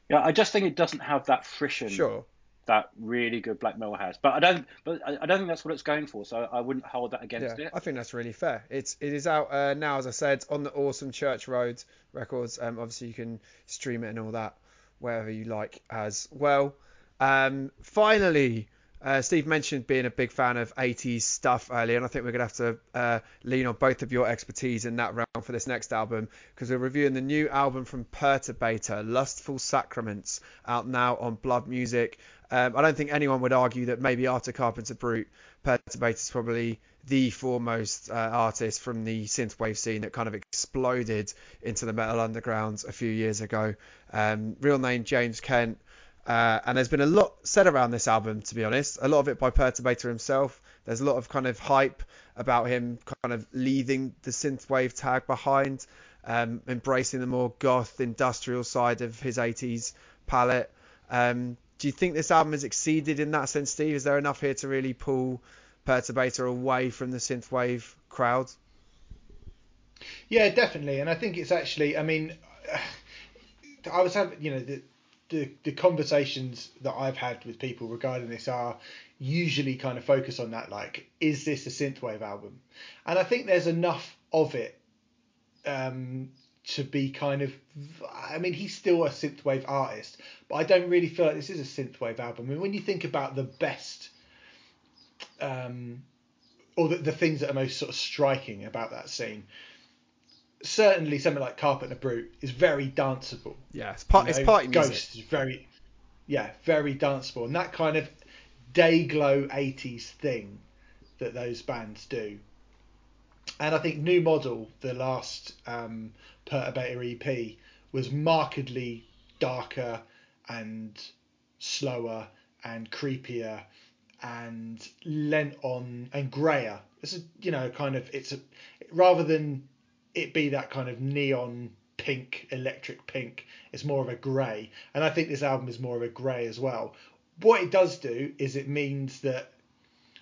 Yeah, I just think it doesn't have that frisson. Sure. That really good black metal has. But I don't, but I don't think that's what it's going for. So I wouldn't hold that against Yeah, it. I think that's really fair. It's it is out uh, now, as I said, on the awesome Church Road Records. Um, obviously you can stream it and all that wherever you like as well. Um, finally, uh, Steve mentioned being a big fan of 80s stuff earlier, and I think we're gonna have to uh, lean on both of your expertise in that realm for this next album because we're reviewing the new album from Perturbator, Lustful Sacraments, out now on Blood Music. Um, I don't think anyone would argue that maybe after Carpenter Brut, Perturbator is probably the foremost uh, artist from the synthwave scene that kind of exploded into the metal underground a few years ago. Um, real name James Kent. Uh, and there's been a lot said around this album, to be honest. A lot of it by Perturbator himself. There's a lot of kind of hype about him kind of leaving the synthwave tag behind, um, embracing the more goth industrial side of his 80s palette. Um, do you think this album has exceeded in that sense, Steve? Is there enough here to really pull Perturbator away from the synthwave crowd? Yeah, definitely, and I think it's actually. I mean, [SIGHS] I was having, you know, the, the the conversations that I've had with people regarding this are usually kind of focus on that, like, is this a synthwave album? And I think there's enough of it um, to be kind of. I mean, he's still a synthwave artist, but I don't really feel like this is a synthwave album. I mean, when you think about the best. Um, or the, the things that are most sort of striking about that scene, certainly something like Carpenter Brut is very danceable. Yeah, it's, part, You it's know, party music. GosT is very, yeah, very danceable, and that kind of day glow '80s thing that those bands do. And I think New Model, the last um, Perturbator EP, was markedly darker and slower and creepier and lent on and grayer. It's a you know kind of it's a rather than it be that kind of neon pink, electric pink. It's more of a grey, and I think this album is more of a grey as well. What it does do is it means that,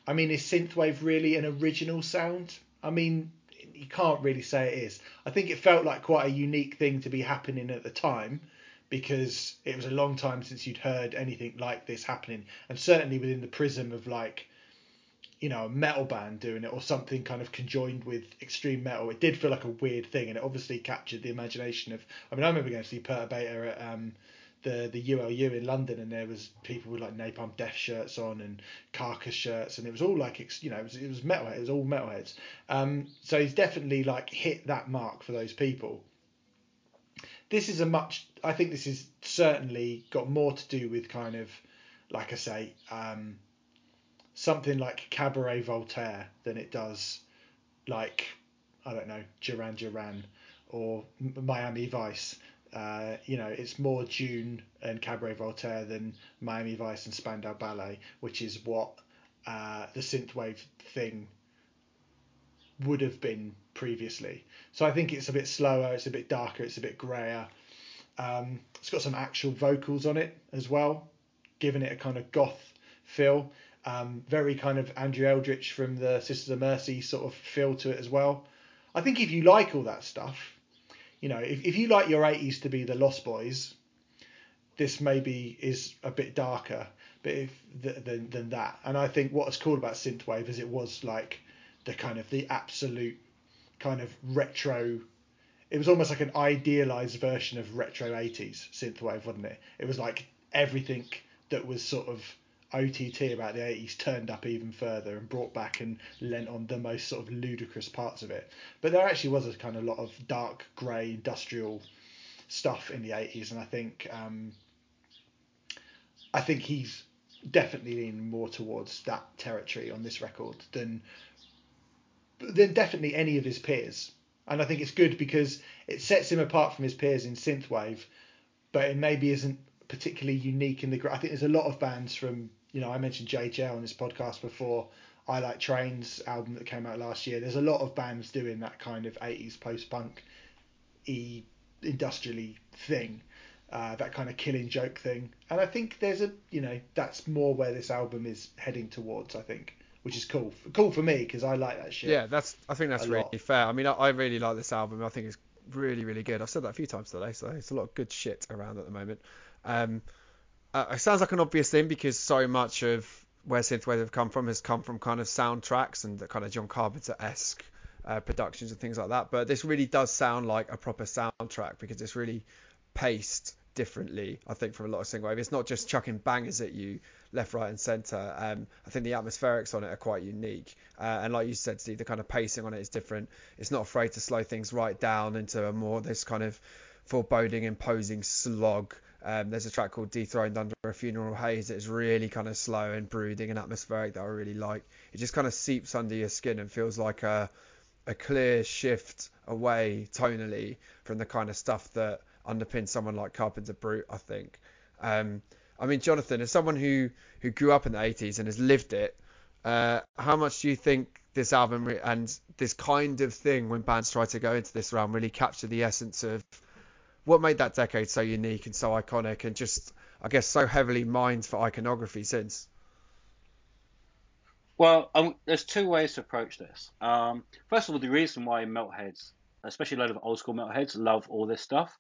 I mean, is synthwave really an original sound? I mean, you can't really say it is. I think it felt like quite a unique thing to be happening at the time because it was a long time since you'd heard anything like this happening, and certainly within the prism of like you know, a metal band doing it or something kind of conjoined with extreme metal. It did feel like a weird thing, and it obviously captured the imagination of. I mean, I remember going to see Perturbator at um, the the ULU in London, and there was people with like Napalm Death shirts on and Carcass shirts, and it was all like you know, it was, it was metalhead, it was all metalheads. Um, so he's definitely like hit that mark for those people. This is a much. I think this is certainly got more to do with kind of, like I say, um, something like Cabaret Voltaire than it does like I don't know Duran Duran or Miami Vice. Uh, you know, it's more June and Cabaret Voltaire than Miami Vice and Spandau Ballet, which is what uh, the synthwave thing would have been previously. So I think it's a bit slower, it's a bit darker, it's a bit grayer. Um, it's got some actual vocals on it as well, giving it a kind of goth feel. Um, very kind of Andrew Eldritch from the Sisters of Mercy sort of feel to it as well. I think if you like all that stuff, you know, if, if you like your 80s to be the Lost Boys, this maybe is a bit darker but if th- than, than that. And I think what's cool about synthwave is it was like the kind of the absolute kind of retro. It was almost like an idealized version of retro 80s synthwave, wasn't it? It was like everything that was sort of OTT about the 80s turned up even further and brought back and lent on the most sort of ludicrous parts of it. But there actually was a kind of lot of dark grey industrial stuff in the 80s, and I think um, I think he's definitely leaning more towards that territory on this record than than definitely any of his peers. And I think it's good because it sets him apart from his peers in synthwave, but it maybe isn't particularly unique in the. I think there's a lot of bands from you know I mentioned JJ on this podcast before. I like Trains album that came out last year. There's a lot of bands doing that kind of 80s post punk e industrially thing, uh, that kind of killing joke thing. And I think there's a you know that's more where this album is heading towards. I think, which is cool. Cool for me because I like that shit. Yeah, that's. I think that's really lot. fair. I mean, I, I really like this album. I think it's really, really good. I've said that a few times today, so it's a lot of good shit around at the moment. Um, uh, it sounds like an obvious thing because so much of where synthwave have come from has come from kind of soundtracks and the kind of John Carpenter esque uh, productions and things like that. But this really does sound like a proper soundtrack because it's really paced differently, I think, from a lot of synthwave. It's not just chucking bangers at you left, right, and centre. Um, I think the atmospherics on it are quite unique. Uh, and like you said, Steve, the kind of pacing on it is different. It's not afraid to slow things right down into a more this kind of foreboding, imposing slog. Um, there's a track called Dethroned Under a Funeral Haze that's really kind of slow and brooding and atmospheric that I really like. It just kind of seeps under your skin and feels like a, a clear shift away tonally from the kind of stuff that underpins someone like Carpenter Brut, I think. Um, I mean, Jonathan, as someone who, who grew up in the 80s and has lived it, uh, how much do you think this album re- and this kind of thing, when bands try to go into this realm, really capture the essence of what made that decade so unique and so iconic and just, I guess, so heavily mined for iconography since? Well, um, there's two ways to approach this. Um, first of all, the reason why metalheads, especially a lot of old school metalheads, love all this stuff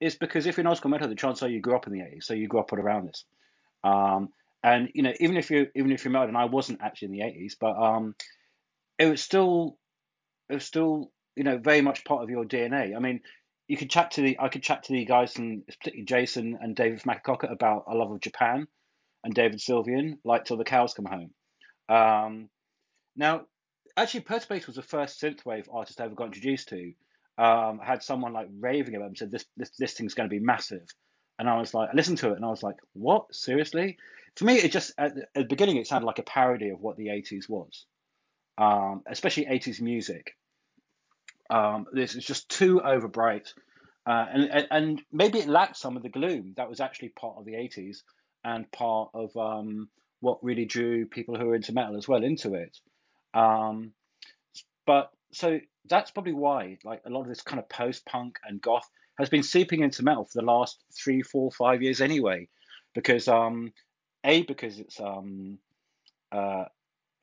is because if you're an old school metalhead, the chances are you grew up in the 80s, so you grew up around this. Um, and you know, even if you even if you're metal, and I wasn't actually in the 80s, but um, it was still it was still you know very much part of your DNA. I mean, you could chat to the I could chat to the guys and particularly Jason and David Makakoka about a love of Japan, and David Sylvian like till the cows come home. Um, now, actually, Perturbator was the first synthwave artist I ever got introduced to. Um, I had someone like raving about and said this this this thing's going to be massive, and I was like, I listened to it and I was like, what? Seriously? For me, it just at the, at the beginning it sounded like a parody of what the 80s was, um, especially 80s music. Um, this is just too overbright, uh, and and maybe it lacked some of the gloom that was actually part of the 80s and part of um, what really drew people who are into metal as well into it. Um, but so that's probably why like a lot of this kind of post punk and goth has been seeping into metal for the last three, four, five years anyway, because um, a because it's um, uh,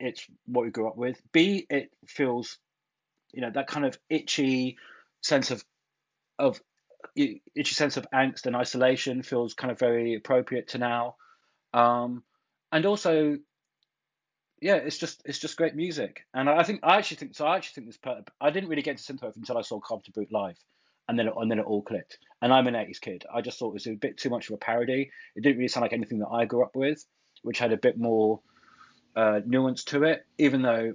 it's what we grew up with. B it feels, you know, that kind of itchy sense of of itchy sense of angst and isolation feels kind of very appropriate to now. Um, and also yeah, it's just it's just great music, and I think I actually think so. I actually think this. Per- I didn't really get into synthwave until I saw Carpenter Brut live, and then it, and then it all clicked. And I'm an '80s kid. I just thought it was a bit too much of a parody. It didn't really sound like anything that I grew up with, which had a bit more uh, nuance to it. Even though,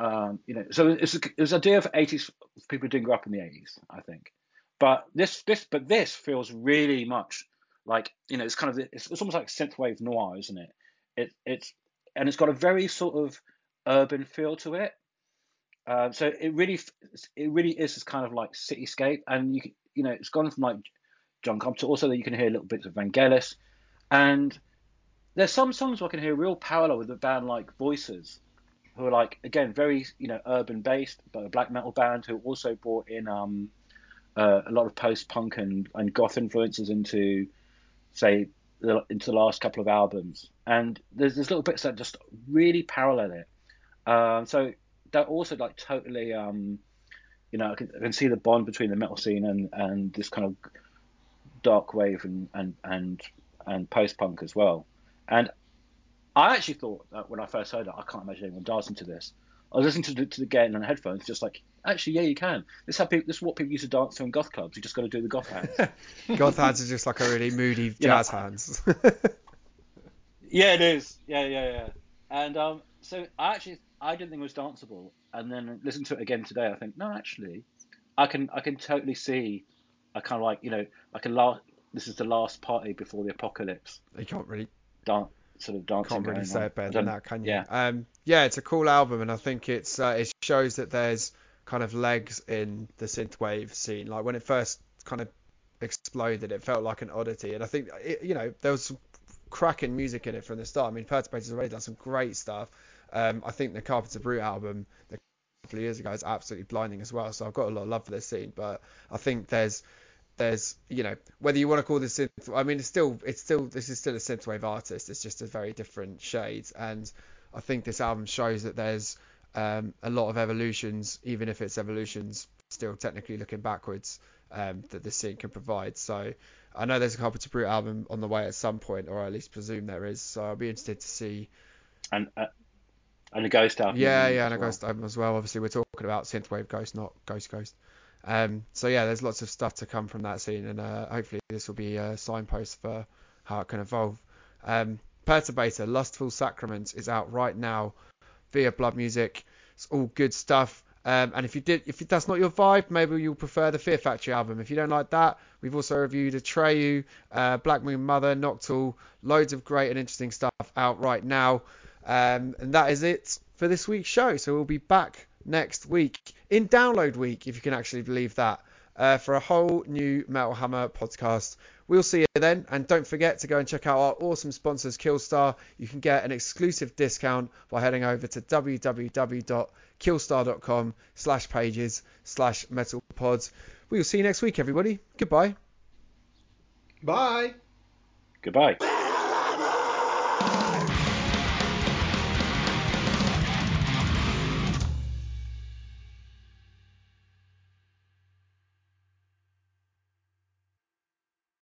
um, you know, so it's it's idea of '80s people who didn't grow up in the '80s. I think, but this this but this feels really much like you know it's kind of it's, it's almost like synthwave noir, isn't it? It it's and it's got a very sort of urban feel to it. Uh, so it really, it really is this kind of like cityscape, and you you know it's gone from like John Carpenter also that you can hear little bits of Vangelis, and there's some songs where I can hear real parallel with a band like Voices, who are like again very you know urban based, but a black metal band who also brought in um, uh, a lot of post punk and, and goth influences into say the, into the last couple of albums, and there's there's little bits that just really parallel it. Um, so that also like totally, um, you know, I can, I can see the bond between the metal scene and, and this kind of dark wave and and and, and post punk as well. And I actually thought that when I first heard it, I can't imagine anyone dancing to this. I was listening to the, to the game on headphones, just like, actually, yeah, you can. This is how people, this is what people used to dance to in goth clubs. You just got to do the goth hands. [LAUGHS] goth hands are just like a really moody [LAUGHS] jazz hands. [LAUGHS] yeah, it is. Yeah, yeah, yeah. And um, so I actually I didn't think it was danceable, and then listen to it again today. I think no, actually, I can I can totally see. I kind of like you know like a last. This is the last party before the apocalypse. They can't really dance sort of dancing. Can't really say on. it better than that, can you? Yeah. Um, yeah, it's a cool album, and I think it's uh, it shows that there's kind of legs in the synthwave scene. Like when it first kind of exploded, it felt like an oddity, and I think it, you know there was some cracking music in it from the start. I mean, Perturbator's already done some great stuff. Um, I think the Carpenter Brut album a couple of years ago is absolutely blinding as well. So I've got a lot of love for this scene, but I think there's there's you know whether you want to call this synth I mean it's still it's still this is still a synthwave artist it's just a very different shade and I think this album shows that there's um, a lot of evolutions even if it's evolutions still technically looking backwards um, that the scene can provide. So I know there's a Carpenter Brut album on the way at some point, or at least presume there is. So I'll be interested to see. And uh, and a Ghost album. Yeah, yeah, and a well. Ghost album as well. Obviously, we're talking about synthwave Ghost, not Ghost Ghost. Um, so yeah, there's lots of stuff to come from that scene, and uh, hopefully this will be a signpost for how it can evolve. Um, Perturbator, Lustful Sacraments is out right now via Blood Music. It's all good stuff. Um, and if you did, if that's not your vibe, maybe you'll prefer the Fear Factory album. If you don't like that, we've also reviewed Atreyu, uh, Black Moon Mother, Noctule, loads of great and interesting stuff out right now. Um, and that is it for this week's show. So we'll be back next week in download week, if you can actually believe that, uh, for a whole new Metal Hammer podcast. We'll see you then, and don't forget to go and check out our awesome sponsors, Killstar. You can get an exclusive discount by heading over to www.killstar.com slash pages slash metalpods. We will see you next week, everybody. Goodbye. Bye. Goodbye.